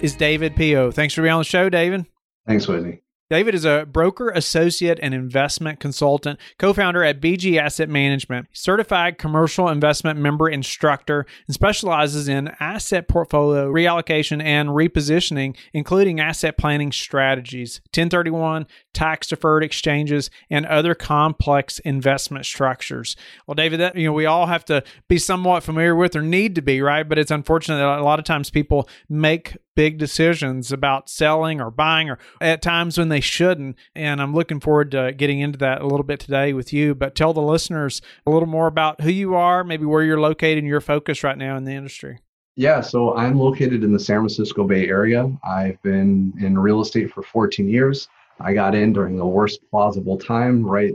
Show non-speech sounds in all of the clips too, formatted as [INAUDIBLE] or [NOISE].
is Davide Pio. Thanks for being on the show, Davide. Thanks, Whitney. Davide is a broker, associate, and investment consultant, co founder at BG Asset Management, certified commercial investment member instructor, and specializes in asset portfolio reallocation and repositioning, including asset planning strategies, 1031, tax deferred exchanges, and other complex investment structures. Well, Davide, that, you know, we all have to be somewhat familiar with or need to be, right? But it's unfortunate that a lot of times people make big decisions about selling or buying or at times when they shouldn't. And I'm looking forward to getting into that a little bit today with you. But tell the listeners a little more about who you are, maybe where you're located and your focus right now in the industry. Yeah, so I'm located in the San Francisco Bay Area. I've been in real estate for 14 years. I got in during the worst plausible time, right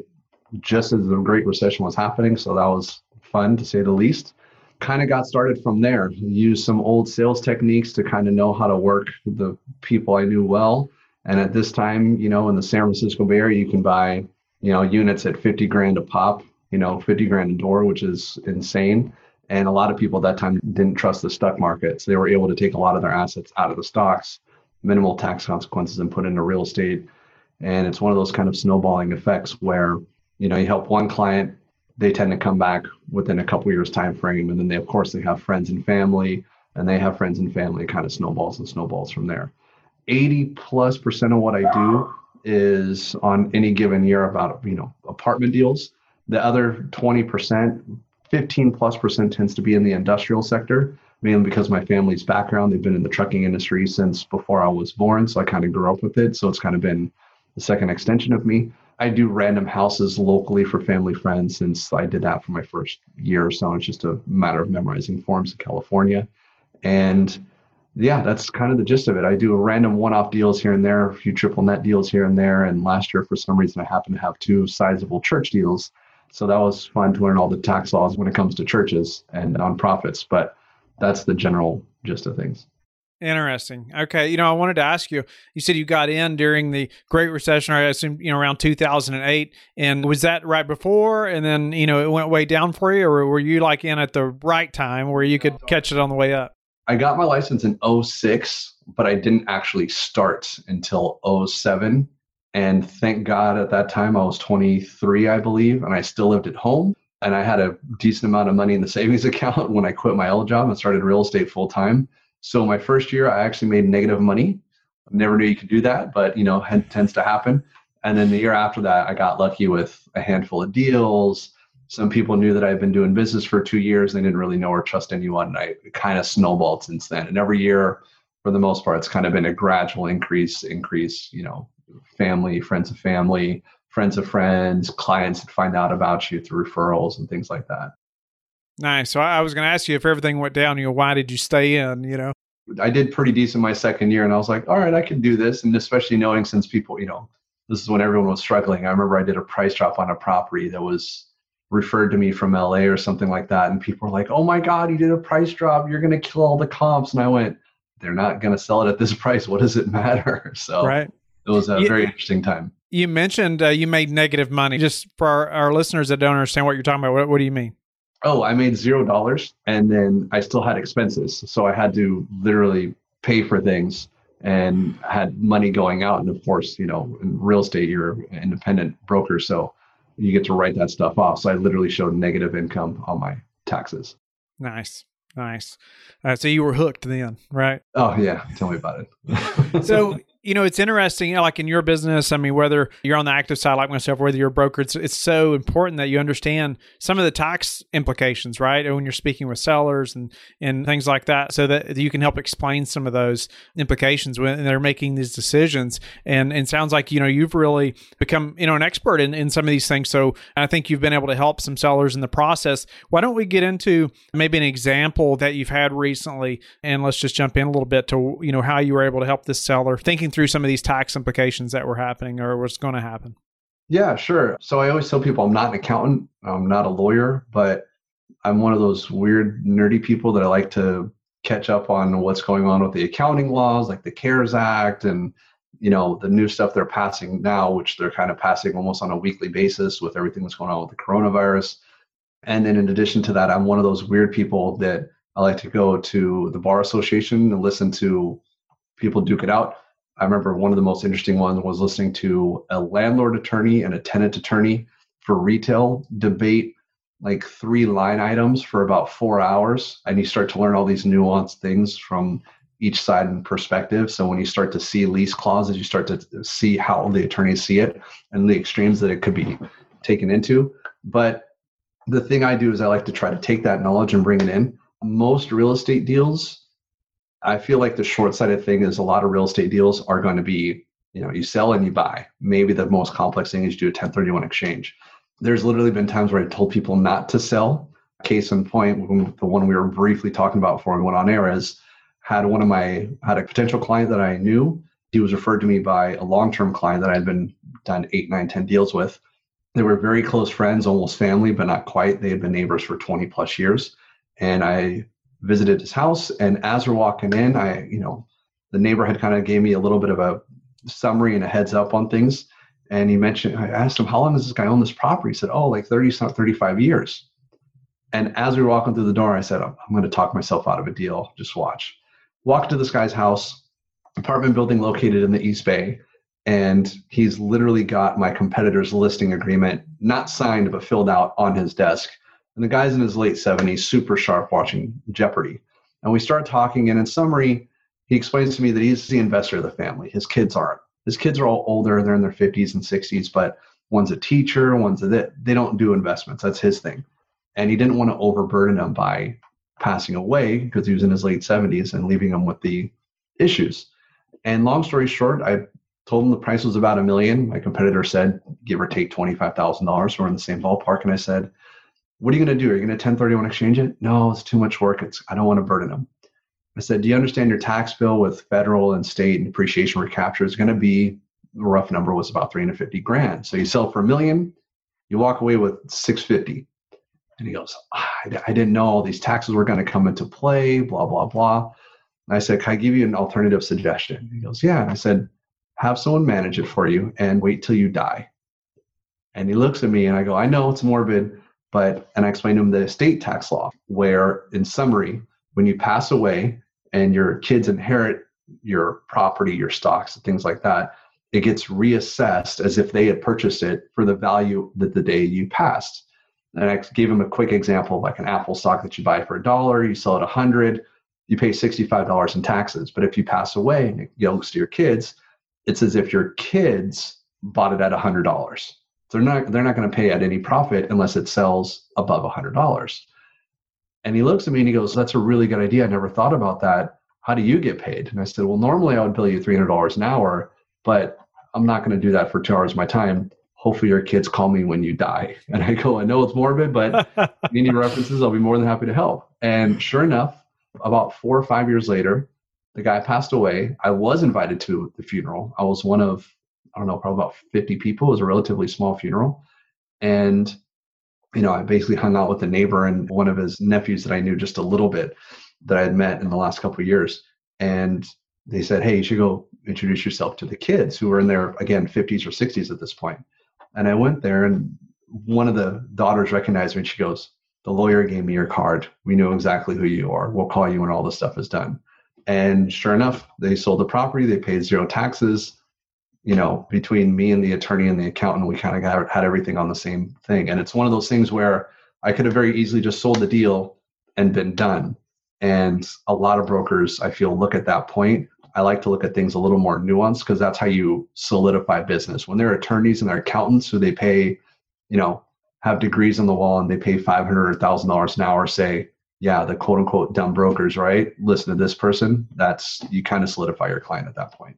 just as the Great Recession was happening. So that was fun to say the least kind of got started from there. Used some old sales techniques to kind of know how to work the people I knew well. And at this time, you know, in the San Francisco Bay Area, you can buy, you know, units at 50 grand a pop, you know, 50 grand a door, which is insane. And a lot of people at that time didn't trust the stock market. So they were able to take a lot of their assets out of the stocks, minimal tax consequences, and put into real estate. And it's one of those kind of snowballing effects where, you know, you help one client they tend to come back within a couple years time frame and then they of course they have friends and family and they have friends and family it kind of snowballs and snowballs from there. 80 plus percent of what i do is on any given year about you know apartment deals. The other 20 percent 15 plus percent tends to be in the industrial sector mainly because my family's background they've been in the trucking industry since before i was born so i kind of grew up with it. So it's kind of been the second extension of me I do random houses locally for family friends since I did that for my first year or so. It's just a matter of memorizing forms in California. And yeah, that's kind of the gist of it. I do a random one off deals here and there, a few triple net deals here and there. And last year, for some reason, I happened to have two sizable church deals. So that was fun to learn all the tax laws when it comes to churches and nonprofits. But that's the general gist of things. Interesting. Okay. You know, I wanted to ask you, you said you got in during the Great Recession, I assume, you know, around 2008. And was that right before? And then, you know, it went way down for you? Or were you like in at the right time where you could catch it on the way up? I got my license in 06, but I didn't actually start until 07. And thank God at that time I was 23, I believe, and I still lived at home. And I had a decent amount of money in the [LAUGHS] savings account when I quit my old job and started real estate full time. So my first year, I actually made negative money. Never knew you could do that, but you know, it tends to happen. And then the year after that, I got lucky with a handful of deals. Some people knew that I've been doing business for two years. They didn't really know or trust anyone. And I kind of snowballed since then. And every year, for the most part, it's kind of been a gradual increase, increase, you know, family, friends of family, friends of friends, clients that find out about you through referrals and things like that. Nice. So I was going to ask you if everything went down, you know, why did you stay in, you know? I did pretty decent my second year and I was like, all right, I can do this. And especially knowing since people, you know, this is when everyone was struggling. I remember I did a price drop on a property that was referred to me from LA or something like that. And people were like, oh my God, you did a price drop. You're going to kill all the comps. And I went, they're not going to sell it at this [LAUGHS] price. What does it matter? [LAUGHS] So right. it was a very interesting time. You mentioned uh, you made negative money. Just for our, our, listeners that don't understand what you're talking about, what, what do you mean? Oh, I made zero dollars and then I still had expenses. So I had to literally pay for things and had money going out. And of course, you know, in real estate, you're an independent broker. So you get to write that stuff off. So I literally showed negative income on my taxes. Nice. Nice. Uh, so you were hooked then, right? Oh, yeah. Tell me about it. so [LAUGHS] you know, it's interesting, you know, like in your business, I mean, whether you're on the active side like myself, whether you're a broker, it's, it's so important that you understand some of the tax implications, right? when you're speaking with sellers and, and things like that, so that you can help explain some of those implications when they're making these decisions. And, and sounds like, you know, you've really become, you know, an expert in, in some of these things. So I think you've been able to help some sellers in the process. Why don't we get into maybe an example that you've had recently? And let's just jump in a little bit to, you know, how you were able to help this seller thinking through some of these tax implications that were happening or what's going to happen? Yeah, sure. So I always tell people I'm not an accountant, I'm not a lawyer, but I'm one of those weird, nerdy people that I like to catch up on what's going on with the accounting laws, like the CARES Act and you know the new stuff they're passing now, which they're kind of passing almost on a weekly basis with everything that's going on with the coronavirus. And then in addition to that, I'm one of those weird people that I like to go to the bar association and listen to people duke it out. I remember one of the most interesting ones was listening to a landlord attorney and a tenant attorney for retail debate like three line items for about four hours. And you start to learn all these nuanced things from each side and perspective. So when you start to see lease clauses, you start to see how the attorneys see it and the extremes that it could be taken into. But the thing I do is I like to try to take that knowledge and bring it in. Most real estate deals I feel like the short sighted thing is a lot of real estate deals are going to be, you know, you sell and you buy. Maybe the most complex thing is you do a 1031 exchange. There's literally been times where I told people not to sell. Case in point, the one we were briefly talking about before we went on air is had one of my had a potential client that I knew. He was referred to me by a long-term client that I had been done eight, nine, ten deals with. They were very close friends, almost family, but not quite. They had been neighbors for 20 plus years. And I visited his house. And as we're walking in, I, you know, the neighbor had kind of gave me a little bit of a summary and a heads up on things. And he mentioned, I asked him, how long does this guy own this property? He said, oh, like 30, 35 years. And as we were walking through the door, I said, I'm going to talk myself out of a deal. Just watch. Walk to this guy's house, apartment building located in the East Bay. And he's literally got my competitor's listing agreement, not signed, but filled out on his desk and the guy's in his late 70s, super sharp watching Jeopardy. And we start talking, and in summary, he explains to me that he's the investor of the family. His kids aren't. His kids are all older, they're in their 50s and 60s, but one's a teacher, one's a they don't do investments. That's his thing. And he didn't want to overburden them by passing away because he was in his late 70s and leaving them with the issues. And long story short, I told him the price was about a million. My competitor said, give or take $25,000. We're in the same ballpark. And I said, what are you going to do? Are you going to 1031 exchange it? No, it's too much work. It's I don't want to burden them. I said, do you understand your tax bill with federal and state and depreciation recapture is going to be the rough number was about 350 grand. So you sell for a million, you walk away with 650. And he goes, ah, I didn't know all these taxes were going to come into play, blah, blah, blah. And I said, Can I give you an alternative suggestion? He goes, Yeah. And I said, Have someone manage it for you and wait till you die. And he looks at me and I go, I know it's morbid, but, and I explained to him the estate tax law, where in summary, when you pass away and your kids inherit your property, your stocks, and things like that, it gets reassessed as if they had purchased it for the value that the day you passed. And I gave him a quick example, like an Apple stock that you buy for a dollar, you sell it a hundred, you pay $65 in taxes. But if you pass away and it goes to your kids, it's as if your kids bought it at a hundred dollars. They're not they're not going to pay at any profit unless it sells above a hundred dollars. And he looks at me and he goes, "That's a really good idea. I never thought about that. How do you get paid?" And I said, "Well, normally I would bill you three hundred dollars an hour, but I'm not going to do that for two hours of my time. Hopefully, your kids call me when you die." [LAUGHS] And I go, "I know it's morbid, but [LAUGHS] any references, I'll be more than happy to help." And sure enough, about four or five years later, the guy passed away. I was invited to the funeral. I was one of I don't know, probably about 50 people. It was a relatively small funeral. And, you know, I basically hung out with the neighbor and one of his nephews that I knew just a little bit that I had met in the last couple of years. And they said, Hey, you should go introduce yourself to the kids who were in their, again, 50s or 60s at this point. And I went there and one of the daughters recognized me and she goes, The lawyer gave me your card. We know exactly who you are. We'll call you when all this stuff is done. And sure enough, they sold the property, they paid zero taxes you know, between me and the attorney and the accountant, we kind of got, had everything on the same thing. And it's one of those things where I could have very easily just sold the deal and been done. And a lot of brokers, I feel, look at that point. I like to look at things a little more nuanced because that's how you solidify business. When they're attorneys and they're accountants who they pay, you know, have degrees on the wall and they pay five hundred thousand dollars an hour, say, yeah, the quote unquote dumb brokers, right? Listen to this person. That's you kind of solidify your client at that point.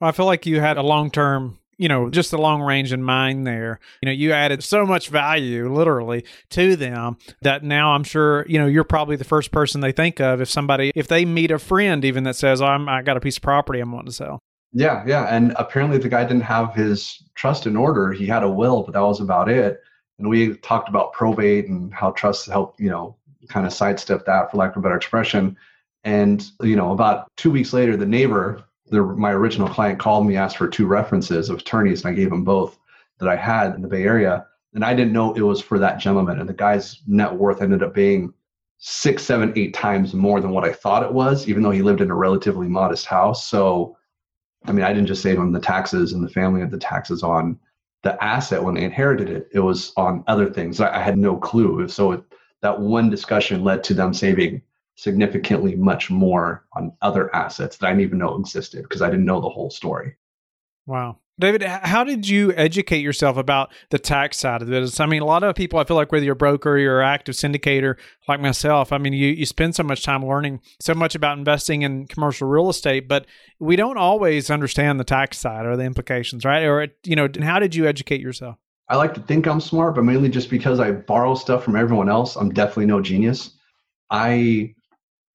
I feel like you had a long term you know, just the long range in mind there. You know, you added so much value literally to them that now I'm sure, you know, you're probably the first person they think of if somebody, if they meet a friend even that says, oh, I'm, I got a piece of property I'm wanting to sell. Yeah. Yeah. And apparently the guy didn't have his trust in order. He had a will, but that was about it. And we talked about probate and how trusts help, you know, kind of sidestep that for lack of a better expression. And, you know, about two weeks later, the neighbor the, my original client called me, asked for two references of attorneys, and I gave them both that I had in the Bay Area. And I didn't know it was for that gentleman. And the guy's net worth ended up being six, seven, eight times more than what I thought it was, even though he lived in a relatively modest house. So, I mean, I didn't just save him the taxes and the family had the taxes on the asset when they inherited it. It was on other things. I, had no clue. So it, that one discussion led to them saving significantly much more on other assets that I didn't even know existed because I didn't know the whole story. Wow. Davide, how did you educate yourself about the tax side of this? I mean, a lot of people, I feel like whether you're a broker or you're an active syndicator like myself, I mean, you, you spend so much time learning so much about investing in commercial real estate, but we don't always understand the tax side or the implications, right? Or, you know, how did you educate yourself? I like to think I'm smart, but mainly just because I borrow stuff from everyone else. I'm definitely no genius. I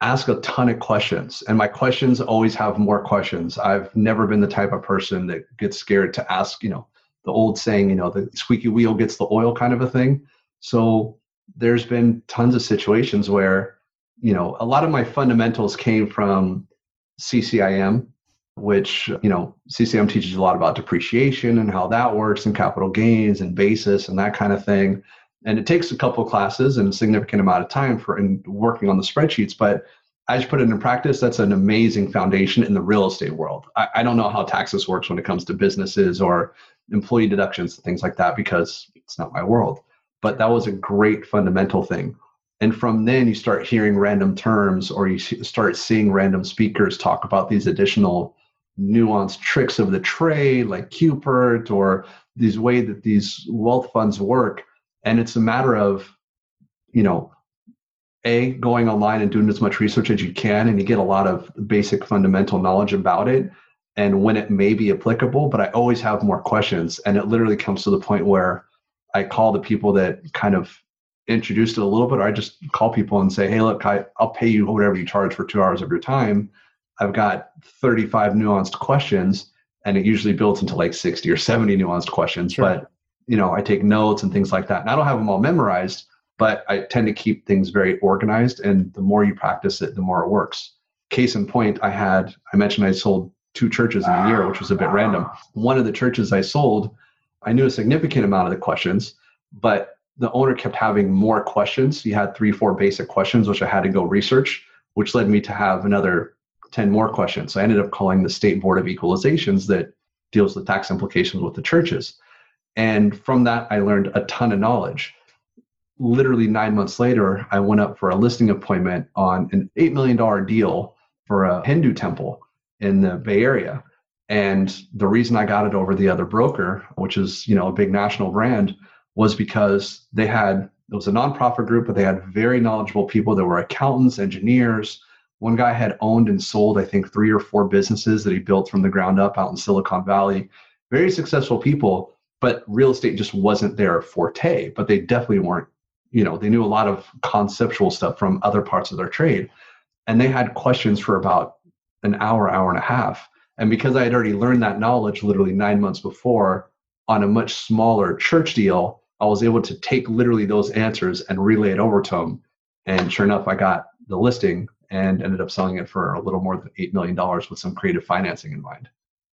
ask a ton of questions and my questions always have more questions. I've never been the type of person that gets scared to ask you know the old saying you know the squeaky wheel gets the oil kind of a thing. So there's been tons of situations where you know a lot of my fundamentals came from ccim which you know ccim teaches a lot about depreciation and how that works and capital gains and basis and that kind of thing and it takes a couple classes and a significant amount of time for in working on the spreadsheets but as you put it in practice. That's an amazing foundation in the real estate world. I, I, don't know how taxes works when it comes to businesses or employee deductions and things like that because it's not my world. But that was a great fundamental thing. And from then you start hearing random terms or you start seeing random speakers talk about these additional nuanced tricks of the trade like Cupert or these way that these wealth funds work and it's a matter of you know a going online and doing as much research as you can and you get a lot of basic fundamental knowledge about it and when it may be applicable but i always have more questions and it literally comes to the point where i call the people that kind of introduced it a little bit or i just call people and say hey look I, i'll pay you whatever you charge for two hours of your time i've got 35 nuanced questions and it usually builds into like 60 or 70 nuanced questions sure. but you know, I take notes and things like that. And I don't have them all memorized, but I tend to keep things very organized. And the more you practice it, the more it works. Case in point, I had, I mentioned I sold two churches in a year, which was a bit random. One of the churches I sold, I knew a significant amount of the questions, but the owner kept having more questions. He had three, four basic questions, which I had to go research, which led me to have another 10 more questions. So I ended up calling the State Board of Equalizations that deals with tax implications with the churches. And from that, I learned a ton of knowledge. Literally nine months later, I went up for a listing appointment on an $8 million deal for a Hindu temple in the Bay Area. And the reason I got it over the other broker, which is, you know, a big national brand, was because they had it was a nonprofit group, but they had very knowledgeable people that were accountants, engineers. One guy had owned and sold, I think, three or four businesses that he built from the ground up out in Silicon Valley. Very successful people but real estate just wasn't their forte but they definitely weren't you know they knew a lot of conceptual stuff from other parts of their trade. And they had questions for about an hour hour and a half. And because i had already learned that knowledge literally nine months before on a much smaller church deal i was able to take literally those answers and relay it over to them and sure enough i got the listing and ended up selling it for a little more than $8 million with some creative financing in mind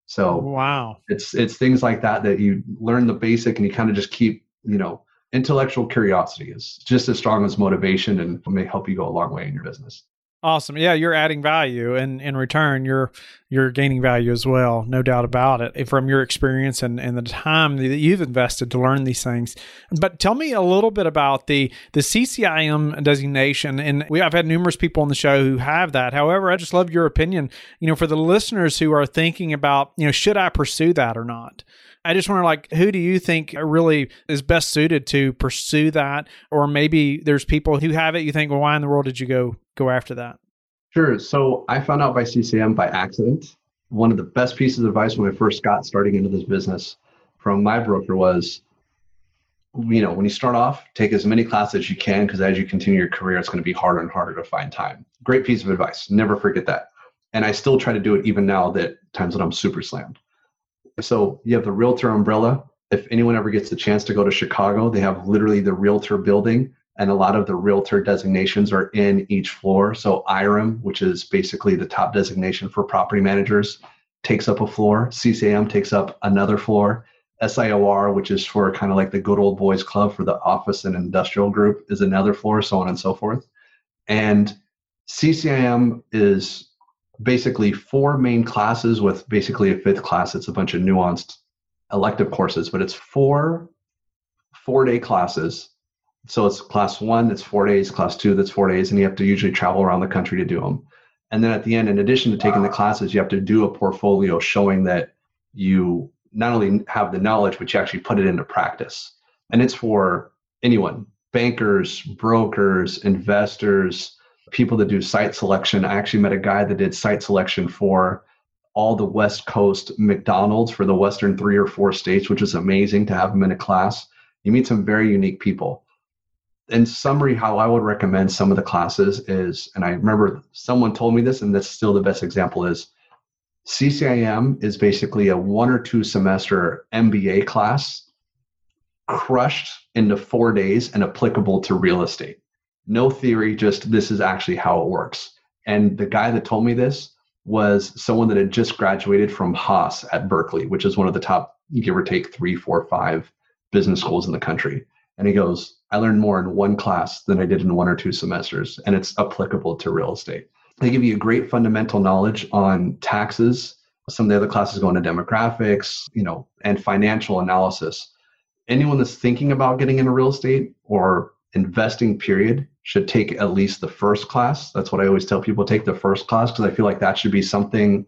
so oh, wow, it's it's things like that that you learn the basic and you kind of just keep you know intellectual curiosity is just as strong as motivation and may help you go a long way in your business. Awesome. Yeah, you're adding value and in return you're you're gaining value as well, no doubt about it, from your experience and, and the time that you've invested to learn these things. But tell me a little bit about the the CCIM designation. And we I've had numerous people on the show who have that. However, I just love your opinion, you know, for the listeners who are thinking about, you know, should I pursue that or not? I just wonder, like, who do you think really is best suited to pursue that? Or maybe there's people who have it. You think, well, why in the world did you go go after that? Sure. So I found out by CCIM by accident. One of the best pieces of advice when I first got starting into this business from my broker was, you know, when you start off, take as many classes as you can because as you continue your career, it's going to be harder and harder to find time. Great piece of advice. Never forget that. And I still try to do it even now that times that I'm super slammed. So you have the realtor umbrella. If anyone ever gets the chance to go to Chicago, they have literally the realtor building, and a lot of the realtor designations are in each floor. So IREM, which is basically the top designation for property managers, takes up a floor. CCIM takes up another floor. SIOR, which is for kind of like the good old boys club for the office and industrial group, is another floor, so on and so forth. And CCIM is basically four main classes with basically a fifth class. It's a bunch of nuanced elective courses, but it's four four day classes. So it's class one that's four days, class two that's four days, and you have to usually travel around the country to do them. And then at the end, in addition to taking the classes, you have to do a portfolio showing that you not only have the knowledge, but you actually put it into practice. And it's for anyone bankers, brokers, investors, people that do site selection. I actually met a guy that did site selection for all the West Coast McDonald's for the Western three or four states, which is amazing to have him in a class. You meet some very unique people. In summary, how I would recommend some of the classes is, and I remember someone told me this, and that's still the best example is CCIM is basically a one or two semester MBA class crushed into four days and applicable to real estate no theory, just this is actually how it works. And the guy that told me this was someone that had just graduated from Haas at Berkeley, which is one of the top, give or take, three, four, five business schools in the country. And he goes, I learned more in one class than I did in one or two semesters, and it's applicable to real estate. They give you great fundamental knowledge on taxes. Some of the other classes go into demographics, you know, and financial analysis. Anyone that's thinking about getting into real estate or investing period should take at least the first class. That's what I always tell people take the first class because I feel like that should be something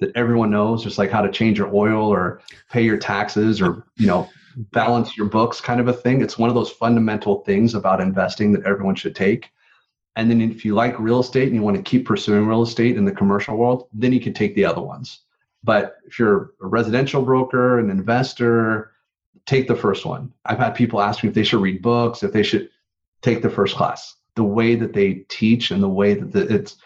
that everyone knows, just like how to change your oil or pay your taxes or, you know, balance your books kind of a thing. It's one of those fundamental things about investing that everyone should take. And then if you like real estate and you want to keep pursuing real estate in the commercial world, then you can take the other ones. But if you're a residential broker, an investor, take the first one. I've had people ask me if they should read books, if they should take the first class. The way that they teach and the way that the, it's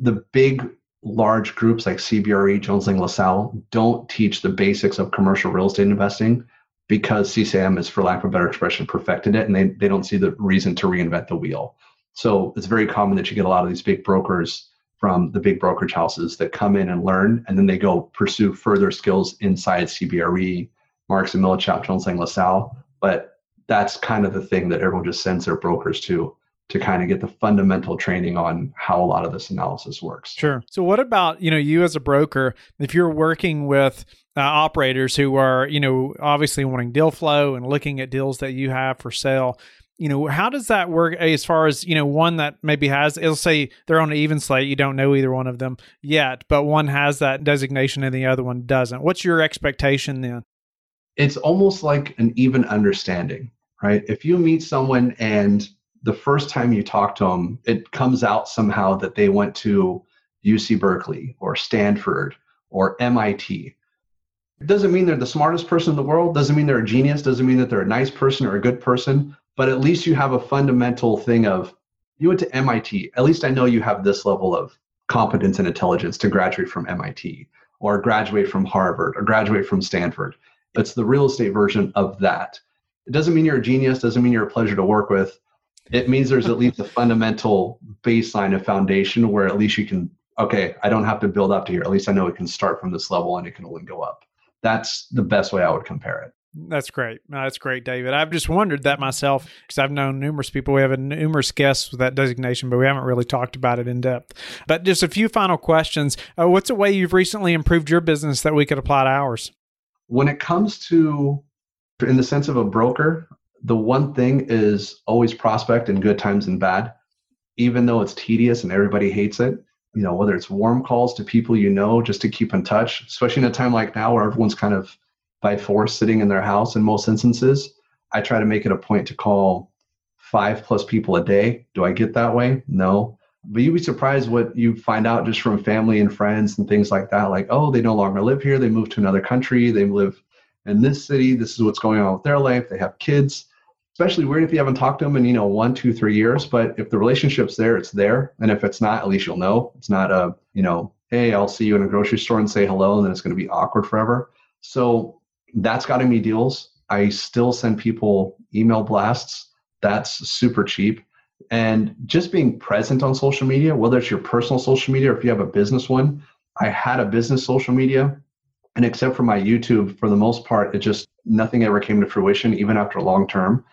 the big large groups like CBRE, Jones Lang LaSalle don't teach the basics of commercial real estate investing because CCIM is, for lack of a better expression, perfected it and they, they don't see the reason to reinvent the wheel. So it's very common that you get a lot of these big brokers from the big brokerage houses that come in and learn and then they go pursue further skills inside CBRE, Marcus and Millichap, Jones Lang LaSalle. But that's kind of the thing that everyone just sends their brokers to to kind of get the fundamental training on how a lot of this analysis works. Sure. So what about, you know, you as a broker, if you're working with uh, operators who are, you know, obviously wanting deal flow and looking at deals that you have for sale, you know, how does that work as far as, you know, one that maybe has, it'll say they're on an even slate, you don't know either one of them yet, but one has that designation and the other one doesn't. What's your expectation then? It's almost like an even understanding right? If you meet someone and the first time you talk to them, it comes out somehow that they went to UC Berkeley or Stanford or MIT. It doesn't mean they're the smartest person in the world, doesn't mean they're a genius, doesn't mean that they're a nice person or a good person, but at least you have a fundamental thing of you went to MIT. At least I know you have this level of competence and intelligence to graduate from MIT or graduate from Harvard or graduate from Stanford. It's the real estate version of that. It doesn't mean you're a genius, doesn't mean you're a pleasure to work with. It means there's at least a fundamental baseline of foundation where at least you can, okay, I don't have to build up to here. At least I know it can start from this level and it can only go up. That's the best way I would compare it. That's great. That's great, Davide. I've just wondered that myself because I've known numerous people. We have numerous guests with that designation, but we haven't really talked about it in depth. But just a few final questions. Uh, what's a way you've recently improved your business that we could apply to ours? When it comes to, in the sense of a broker, the one thing is always prospect in good times and bad, even though it's tedious and everybody hates it. You know, whether it's warm calls to people you know just to keep in touch, especially in a time like now where everyone's kind of by force sitting in their house in most instances. I try to make it a point to call five plus people a day. Do I get that way? No. But you'd be surprised what you find out just from family and friends and things like that. Like, oh, they no longer live here. They moved to another country. They live in this city. This is what's going on with their life. They have kids. Especially weird if you haven't talked to them in, you know, one, two, three years. But if the relationship's there, it's there. And if it's not, at least you'll know. It's not a, you know, hey, I'll see you in a grocery store and say hello, and then it's going to be awkward forever. So that's gotten me deals. I still send people email blasts. That's super cheap. And just being present on social media, whether it's your personal social media or if you have a business one, I had a business social media. And except for my YouTube, for the most part, it just nothing ever came to fruition, even after long term.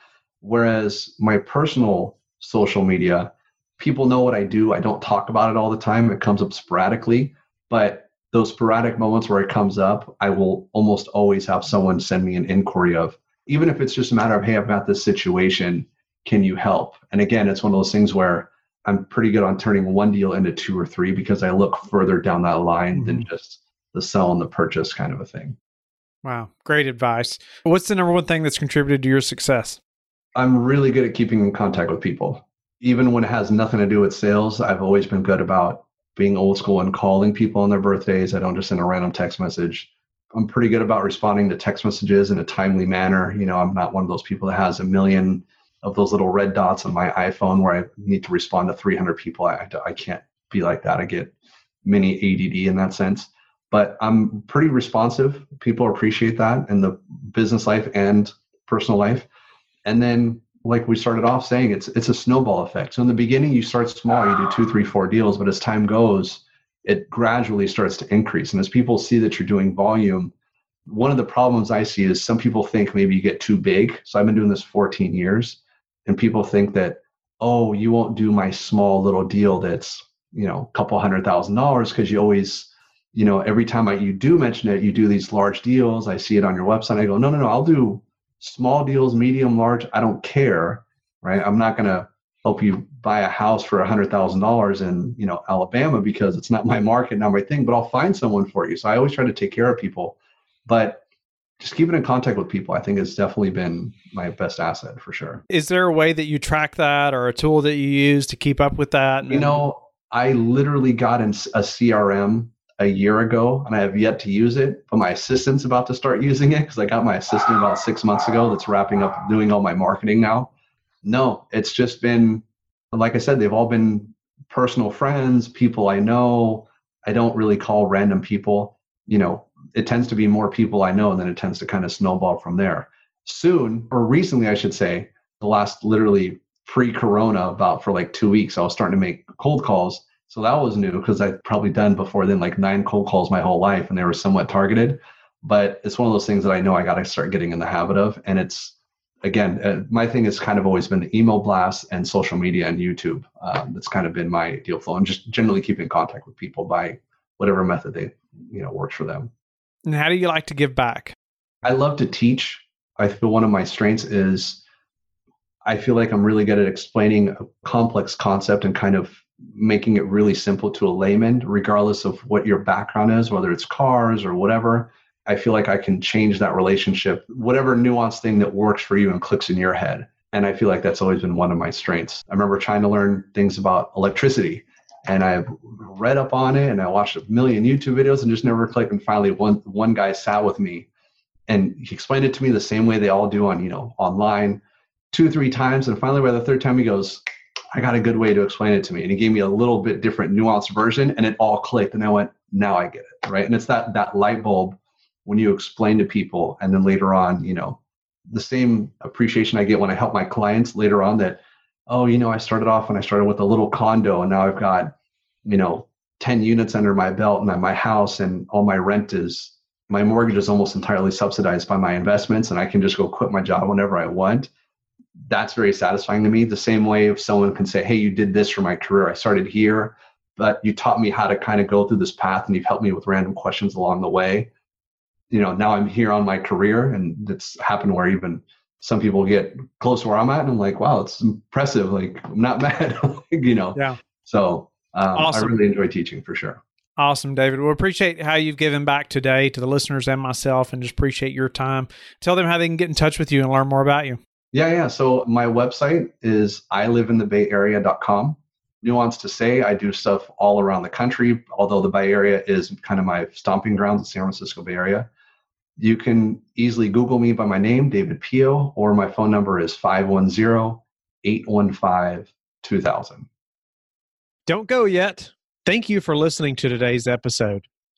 Whereas my personal social media, people know what I do. I don't talk about it all the time. It comes up sporadically, but those sporadic moments where it comes up, I will almost always have someone send me an inquiry of, even if it's just a matter of, hey, I've got this situation, can you help? And again, it's one of those things where I'm pretty good on turning one deal into two or three because I look further down that line mm-hmm. than just the sell and the purchase kind of a thing. Wow, great advice. What's the number one thing that's contributed to your success? I'm really good at keeping in contact with people. Even when it has nothing to do with sales, I've always been good about being old school and calling people on their birthdays. I don't just send a random text message. I'm pretty good about responding to text messages in a timely manner. You know, I'm not one of those people that has a million of those little red dots on my iPhone where I need to respond to 300 people. I, I can't be like that. I get mini ADD in that sense. But I'm pretty responsive. People appreciate that in the business life and personal life. And then like we started off saying, it's it's a snowball effect. So in the beginning, you start small, you do two, three, four deals, but as time goes, it gradually starts to increase. And as people see that you're doing volume, one of the problems I see is some people think maybe you get too big. So I've been doing this 14 years, and people think that, oh, you won't do my small little deal that's you know a couple hundred thousand dollars because you always you know every time I, you do mention it you do these large deals i see it on your website i go no no no i'll do small deals, medium, large, I don't care, right? I'm not going to help you buy a house for a hundred thousand dollars in you know Alabama because it's not my market, not my thing. But I'll find someone for you. So I always try to take care of people, but just keeping in contact with people, I think has definitely been my best asset for sure. Is there a way that you track that, or a tool that you use to keep up with that? You know, I literally got in a CRM a year ago and I have yet to use it, but my assistant's about to start using it because I got my assistant about six months ago that's wrapping up doing all my marketing now. No, it's just been, like I said, they've all been personal friends, people I know. I don't really call random people. You know, it tends to be more people I know and then it tends to kind of snowball from there. Soon, or recently, I should say, the last literally pre corona, about for like two weeks, I was starting to make cold calls so that was new because I'd probably done before then like nine cold calls my whole life and they were somewhat targeted. But it's one of those things that I know I got to start getting in the habit of. And it's, again, uh, my thing has kind of always been the email blasts and social media and YouTube. Um, that's kind of been my deal flow and just generally keeping contact with people by whatever method they, you know, works for them. And how do you like to give back? I love to teach. I feel one of my strengths is I feel like I'm really good at explaining a complex concept and kind of making it really simple to a layman, regardless of what your background is, whether it's cars or whatever. I feel like I can change that relationship, whatever nuanced thing that works for you and clicks in your head. And I feel like that's always been one of my strengths. I remember trying to learn things about electricity and I read up on it and I watched a million YouTube videos and just never clicked. And finally, one one guy sat with me and he explained it to me the same way they all do on you know online, two three times. And finally, by the third time, he goes, I got a good way to explain it to me. And he gave me a little bit different nuanced version and it all clicked. And I went, now I get it. Right. And it's that that light bulb when you explain to people and then later on, you know, the same appreciation I get when I help my clients later on that, oh, you know, I started off when I started with a little condo and now I've got, you know, 10 units under my belt and my house and all my rent is my mortgage is almost entirely subsidized by my investments and I can just go quit my job whenever I want. That's very satisfying to me. The same way if someone can say, Hey, you did this for my career. I started here, but you taught me how to kind of go through this path and you've helped me with random questions along the way. You know, now I'm here on my career and it's happened where even some people get close to where I'm at and I'm like, wow, it's impressive. Like I'm not [LAUGHS] mad, you know? Yeah. So um, awesome. I really enjoy teaching for sure. Awesome, Davide. We appreciate how you've given back today to the listeners and myself, and just appreciate your time. Tell them how they can get in touch with you and learn more about you. Yeah, yeah. So my website is area.com. Nuance to say, I do stuff all around the country, although the Bay Area is kind of my stomping grounds, the San Francisco Bay Area. You can easily Google me by my name, Davide Pio, or my phone number is 510 815 2000. Don't go yet. Thank you for listening to today's episode.